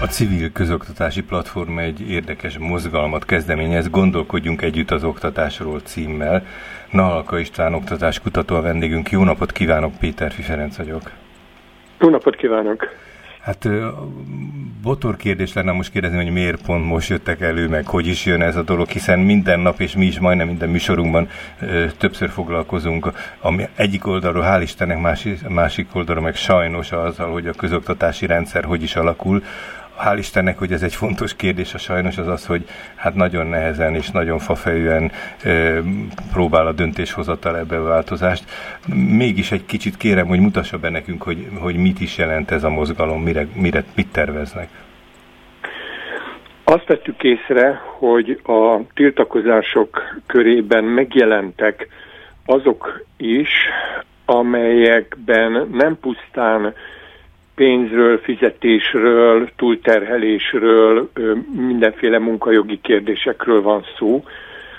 A civil közoktatási platform egy érdekes mozgalmat kezdeményez, gondolkodjunk együtt az oktatásról címmel. Nahalka István oktatás kutató a vendégünk. Jó napot kívánok, Péter Ferenc vagyok. Jó napot kívánok! Hát botor kérdés lenne most kérdezni, hogy miért pont most jöttek elő, meg hogy is jön ez a dolog, hiszen minden nap, és mi is majdnem minden műsorunkban ö, többször foglalkozunk, ami egyik oldalról, hál' Istennek, másik, másik oldalról meg sajnos azzal, hogy a közoktatási rendszer hogy is alakul, hál' Istennek, hogy ez egy fontos kérdés, a sajnos az az, hogy hát nagyon nehezen és nagyon fafejűen e, próbál a döntéshozatal ebbe a változást. Mégis egy kicsit kérem, hogy mutassa be nekünk, hogy, hogy mit is jelent ez a mozgalom, mire, mire, mit terveznek. Azt vettük észre, hogy a tiltakozások körében megjelentek azok is, amelyekben nem pusztán pénzről, fizetésről, túlterhelésről, mindenféle munkajogi kérdésekről van szó,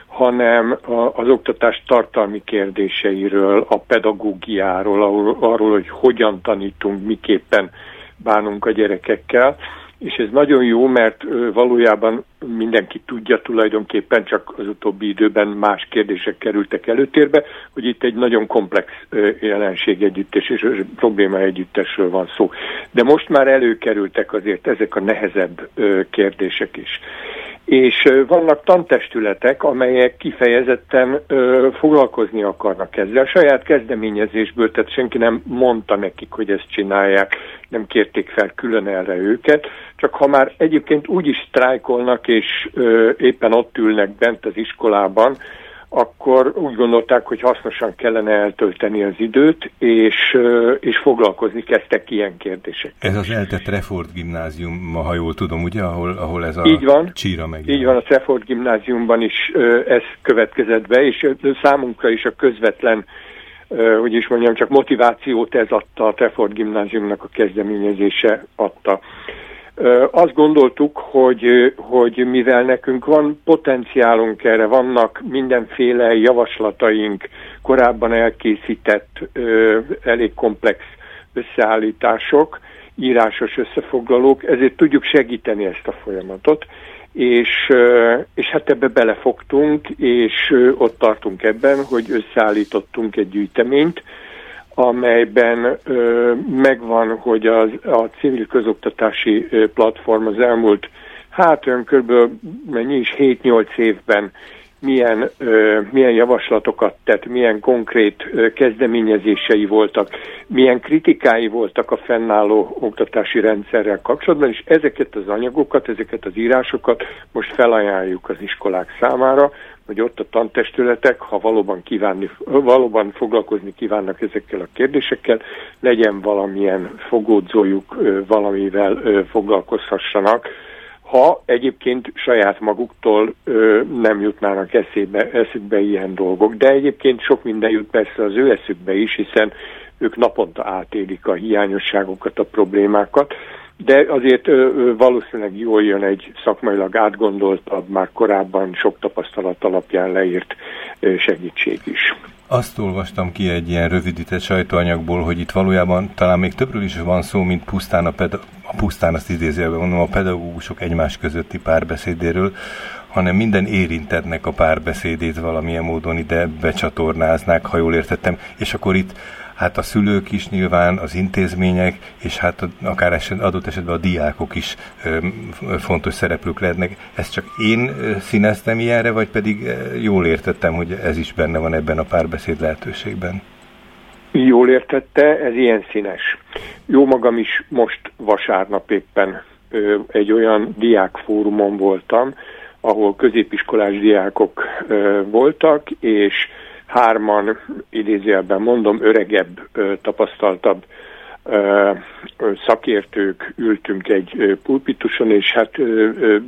hanem az oktatás tartalmi kérdéseiről, a pedagógiáról, arról, hogy hogyan tanítunk, miképpen bánunk a gyerekekkel és ez nagyon jó, mert valójában mindenki tudja tulajdonképpen, csak az utóbbi időben más kérdések kerültek előtérbe, hogy itt egy nagyon komplex jelenség együttes és probléma együttesről van szó. De most már előkerültek azért ezek a nehezebb kérdések is és vannak tantestületek, amelyek kifejezetten ö, foglalkozni akarnak ezzel. Saját kezdeményezésből, tehát senki nem mondta nekik, hogy ezt csinálják, nem kérték fel külön erre őket, csak ha már egyébként úgy is sztrájkolnak, és ö, éppen ott ülnek bent az iskolában, akkor úgy gondolták, hogy hasznosan kellene eltölteni az időt, és, és foglalkozni kezdtek ilyen kérdések. Ez az eltett Refort gimnázium, ha jól tudom, ugye, ahol, ahol ez a így van, csíra meg. Így van, a Refort gimnáziumban is ez következett be, és számunkra is a közvetlen hogy is mondjam, csak motivációt ez adta, a Trefort gimnáziumnak a kezdeményezése adta. Azt gondoltuk, hogy, hogy mivel nekünk van potenciálunk erre, vannak mindenféle javaslataink, korábban elkészített elég komplex összeállítások, írásos összefoglalók, ezért tudjuk segíteni ezt a folyamatot, és, és hát ebbe belefogtunk, és ott tartunk ebben, hogy összeállítottunk egy gyűjteményt, amelyben megvan, hogy az, a civil közoktatási platform az elmúlt, hát ön kb. mennyi is 7-8 évben milyen, milyen javaslatokat tett, milyen konkrét kezdeményezései voltak, milyen kritikái voltak a fennálló oktatási rendszerrel kapcsolatban, és ezeket az anyagokat, ezeket az írásokat most felajánljuk az iskolák számára, hogy ott a tantestületek, ha valóban, kívánni, valóban foglalkozni kívánnak ezekkel a kérdésekkel, legyen valamilyen fogódzójuk, valamivel foglalkozhassanak, ha egyébként saját maguktól nem jutnának eszébe, eszükbe ilyen dolgok. De egyébként sok minden jut persze az ő eszükbe is, hiszen ők naponta átélik a hiányosságokat, a problémákat, de azért valószínűleg jól jön egy szakmailag átgondoltabb, már korábban sok tapasztalat alapján leírt segítség is. Azt olvastam ki egy ilyen rövidített sajtóanyagból, hogy itt valójában talán még többről is van szó, mint pusztán a, peda- a pusztán azt idézőjelben mondom, a pedagógusok egymás közötti párbeszédéről, hanem minden érintetnek a párbeszédét valamilyen módon ide becsatornáznák, ha jól értettem, és akkor itt hát a szülők is nyilván, az intézmények, és hát akár eset, adott esetben a diákok is fontos szereplők lehetnek. Ezt csak én színeztem ilyenre, vagy pedig jól értettem, hogy ez is benne van ebben a párbeszéd lehetőségben? Jól értette, ez ilyen színes. Jó magam is most vasárnap éppen ö, egy olyan diákfórumon voltam, ahol középiskolás diákok ö, voltak, és hárman, idézőjelben mondom, öregebb, tapasztaltabb szakértők ültünk egy pulpituson, és hát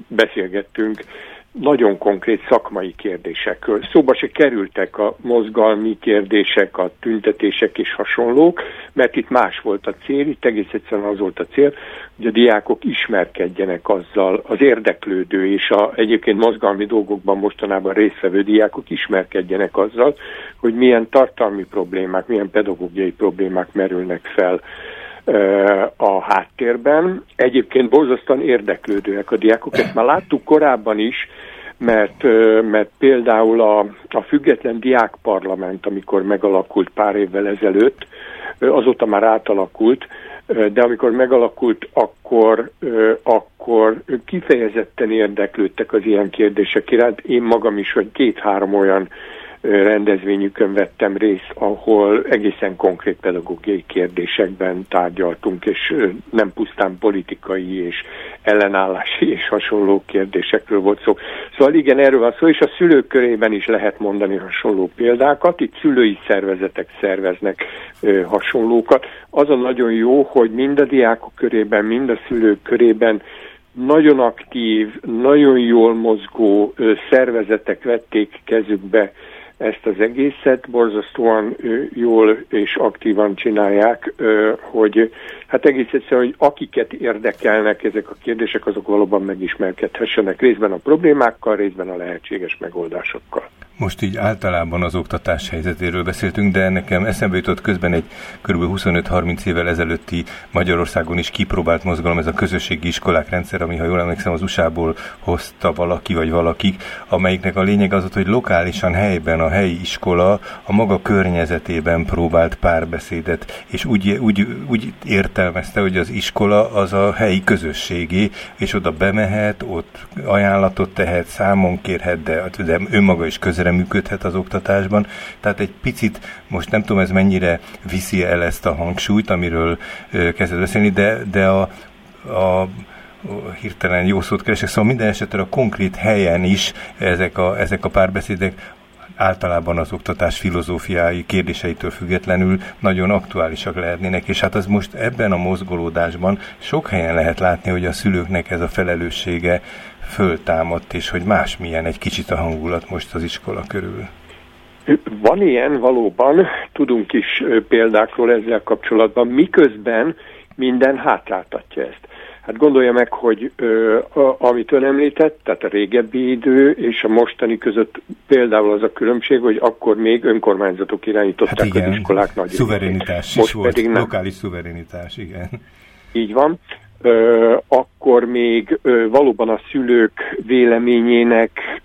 beszélgettünk nagyon konkrét szakmai kérdésekről. Szóba se kerültek a mozgalmi kérdések, a tüntetések és hasonlók, mert itt más volt a cél, itt egész egyszerűen az volt a cél, hogy a diákok ismerkedjenek azzal, az érdeklődő és a egyébként mozgalmi dolgokban mostanában résztvevő diákok ismerkedjenek azzal, hogy milyen tartalmi problémák, milyen pedagógiai problémák merülnek fel a háttérben. Egyébként borzasztóan érdeklődőek a diákok, ezt már láttuk korábban is, mert, mert például a, a független diákparlament, amikor megalakult pár évvel ezelőtt, azóta már átalakult, de amikor megalakult, akkor, akkor kifejezetten érdeklődtek az ilyen kérdések iránt. Én magam is, hogy két-három olyan rendezvényükön vettem részt, ahol egészen konkrét pedagógiai kérdésekben tárgyaltunk, és nem pusztán politikai és ellenállási és hasonló kérdésekről volt szó. Szóval igen, erről van szó, és a szülők körében is lehet mondani hasonló példákat. Itt szülői szervezetek szerveznek hasonlókat. Az a nagyon jó, hogy mind a diákok körében, mind a szülők körében nagyon aktív, nagyon jól mozgó szervezetek vették kezükbe ezt az egészet, borzasztóan jól és aktívan csinálják, hogy hát egész egyszerűen, hogy akiket érdekelnek ezek a kérdések, azok valóban megismerkedhessenek részben a problémákkal, részben a lehetséges megoldásokkal. Most így általában az oktatás helyzetéről beszéltünk, de nekem eszembe jutott közben egy kb. 25-30 évvel ezelőtti Magyarországon is kipróbált mozgalom, ez a közösségi iskolák rendszer, ami ha jól emlékszem az USA-ból hozta valaki vagy valakik, amelyiknek a lényeg az, hogy lokálisan helyben a helyi iskola a maga környezetében próbált párbeszédet, és úgy, úgy, úgy értelmezte, hogy az iskola az a helyi közösségé, és oda bemehet, ott ajánlatot tehet, számon kérhet, de, de önmaga is közre működhet az oktatásban. Tehát egy picit, most nem tudom ez mennyire viszi el ezt a hangsúlyt, amiről kezdett beszélni, de, de a, a hirtelen jó szót keresek, szóval minden esetre a konkrét helyen is ezek a, ezek a párbeszédek általában az oktatás filozófiái kérdéseitől függetlenül nagyon aktuálisak lehetnének, és hát az most ebben a mozgolódásban sok helyen lehet látni, hogy a szülőknek ez a felelőssége föltámadt, és hogy másmilyen egy kicsit a hangulat most az iskola körül. Van ilyen valóban, tudunk is példákról ezzel kapcsolatban, miközben minden hátráltatja ezt. Hát gondolja meg, hogy ö, a, amit ön említett, tehát a régebbi idő és a mostani között például az a különbség, hogy akkor még önkormányzatok irányították hát igen, az iskolák nagy Szuverenitás Most is volt, pedig nem. lokális szuverenitás, igen. Így van. Akkor még valóban a szülők véleményének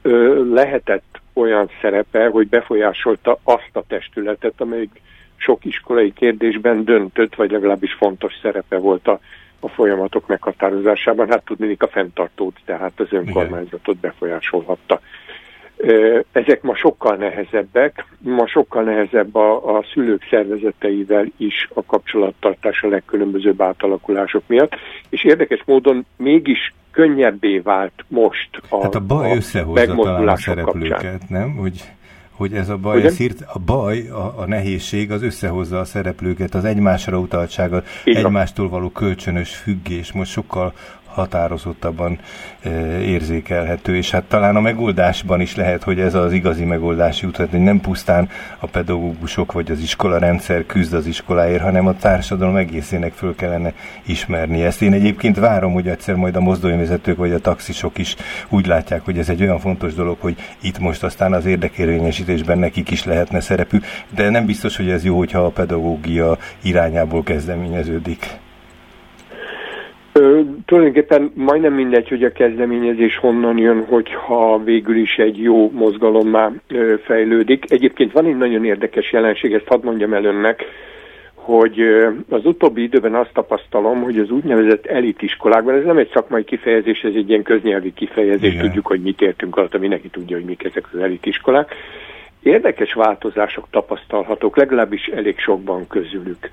lehetett olyan szerepe, hogy befolyásolta azt a testületet, amelyik sok iskolai kérdésben döntött, vagy legalábbis fontos szerepe volt a a folyamatok meghatározásában, hát tudnék a fenntartót, tehát az önkormányzatot befolyásolhatta. Ezek ma sokkal nehezebbek, ma sokkal nehezebb a, a szülők szervezeteivel is a kapcsolattartás a legkülönbözőbb átalakulások miatt, és érdekes módon mégis könnyebbé vált most a, hát a baj összehozza talán a szereplőket, kapcsán. nem? Hogy hogy ez a baj, a, szírt, a baj, a, a nehézség az összehozza a szereplőket, az egymásra utaltságot, egymástól való kölcsönös függés most sokkal határozottabban érzékelhető, és hát talán a megoldásban is lehet, hogy ez az igazi megoldási út, hogy nem pusztán a pedagógusok vagy az iskola rendszer küzd az iskoláért, hanem a társadalom egészének föl kellene ismerni ezt. Én egyébként várom, hogy egyszer majd a mozdonyvezetők vagy a taxisok is úgy látják, hogy ez egy olyan fontos dolog, hogy itt most aztán az érdekérvényesítésben nekik is lehetne szerepük, de nem biztos, hogy ez jó, hogyha a pedagógia irányából kezdeményeződik. Tulajdonképpen majdnem mindegy, hogy a kezdeményezés honnan jön, hogyha végül is egy jó mozgalommá fejlődik. Egyébként van egy nagyon érdekes jelenség, ezt hadd mondjam el önnek, hogy az utóbbi időben azt tapasztalom, hogy az úgynevezett elitiskolákban, ez nem egy szakmai kifejezés, ez egy ilyen köznyelvi kifejezés, Igen. tudjuk, hogy mit értünk alatt, mindenki tudja, hogy mik ezek az elitiskolák érdekes változások tapasztalhatók, legalábbis elég sokban közülük.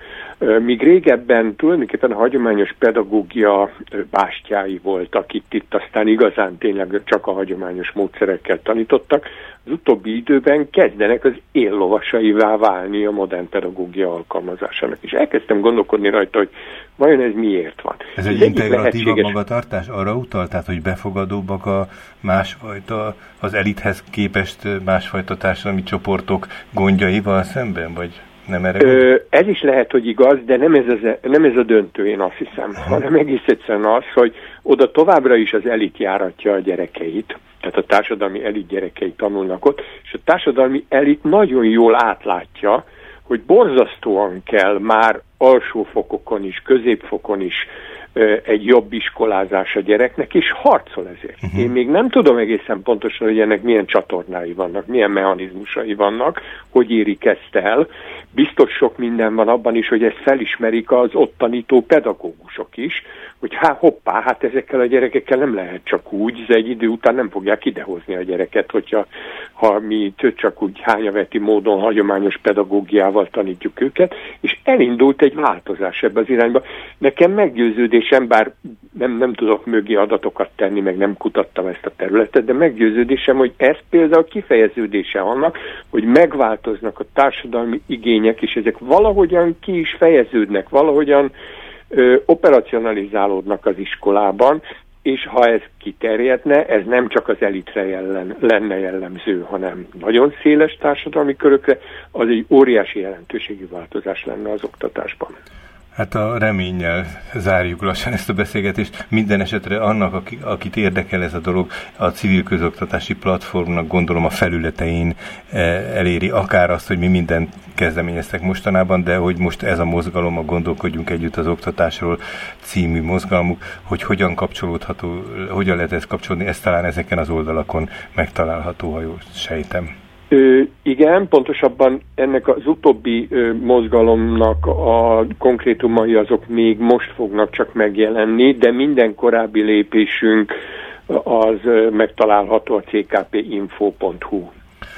Míg régebben tulajdonképpen a hagyományos pedagógia bástyái voltak itt, itt aztán igazán tényleg csak a hagyományos módszerekkel tanítottak, az utóbbi időben kezdenek az éllovasaivá válni a modern pedagógia alkalmazásának. És elkezdtem gondolkodni rajta, hogy vajon ez miért van. Ez egy integratívabb lehetséges... magatartás arra utal, tehát hogy befogadóbbak a másfajta, az elithez képest másfajta társadalmi csoportok gondjaival szemben, vagy nem erre Ö, Ez is lehet, hogy igaz, de nem ez, az, nem ez a döntő, én azt hiszem, hanem egész egyszerűen az, hogy oda továbbra is az elit járatja a gyerekeit, tehát a társadalmi elit gyerekei tanulnak ott, és a társadalmi elit nagyon jól átlátja, hogy borzasztóan kell már alsófokokon is, középfokon is egy jobb iskolázás a gyereknek, és harcol ezért. Uh-huh. Én még nem tudom egészen pontosan, hogy ennek milyen csatornái vannak, milyen mechanizmusai vannak, hogy érik ezt el. Biztos sok minden van abban is, hogy ezt felismerik az ott tanító pedagógusok is, hogy há, hoppá, hát ezekkel a gyerekekkel nem lehet csak úgy, de egy idő után nem fogják idehozni a gyereket, hogyha ha mi csak úgy hányaveti módon hagyományos pedagógiával tanítjuk őket, és elindult egy változás ebbe az irányba. Nekem meggyőződésem, bár nem, nem tudok mögé adatokat tenni, meg nem kutattam ezt a területet, de meggyőződésem, hogy ez például kifejeződése annak, hogy megváltoznak a társadalmi igények, és ezek valahogyan ki is fejeződnek, valahogyan ö, operacionalizálódnak az iskolában, és ha ez kiterjedne, ez nem csak az elitre jellen, lenne jellemző, hanem nagyon széles társadalmi körökre, az egy óriási jelentőségű változás lenne az oktatásban. Hát a reménnyel zárjuk lassan ezt a beszélgetést. Minden esetre annak, aki, akit érdekel ez a dolog, a civil közoktatási platformnak gondolom a felületein eh, eléri akár azt, hogy mi mindent kezdeményeztek mostanában, de hogy most ez a mozgalom, a Gondolkodjunk Együtt az Oktatásról című mozgalmuk, hogy hogyan kapcsolódható, hogyan lehet ezt kapcsolódni, ez talán ezeken az oldalakon megtalálható, ha jól sejtem. Ö, igen, pontosabban ennek az utóbbi ö, mozgalomnak a konkrétumai azok még most fognak csak megjelenni, de minden korábbi lépésünk az ö, megtalálható a ckpinfo.hu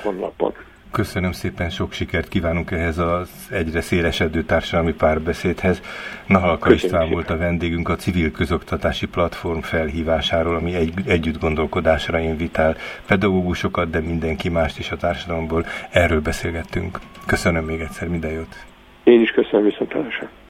honlapon. Köszönöm szépen, sok sikert kívánunk ehhez az egyre szélesedő társadalmi párbeszédhez. Nahalka István volt a vendégünk a civil közoktatási platform felhívásáról, ami egy, együtt gondolkodásra invitál pedagógusokat, de mindenki mást is a társadalomból. Erről beszélgettünk. Köszönöm még egyszer, minden jót! Én is köszönöm viszontlátásra!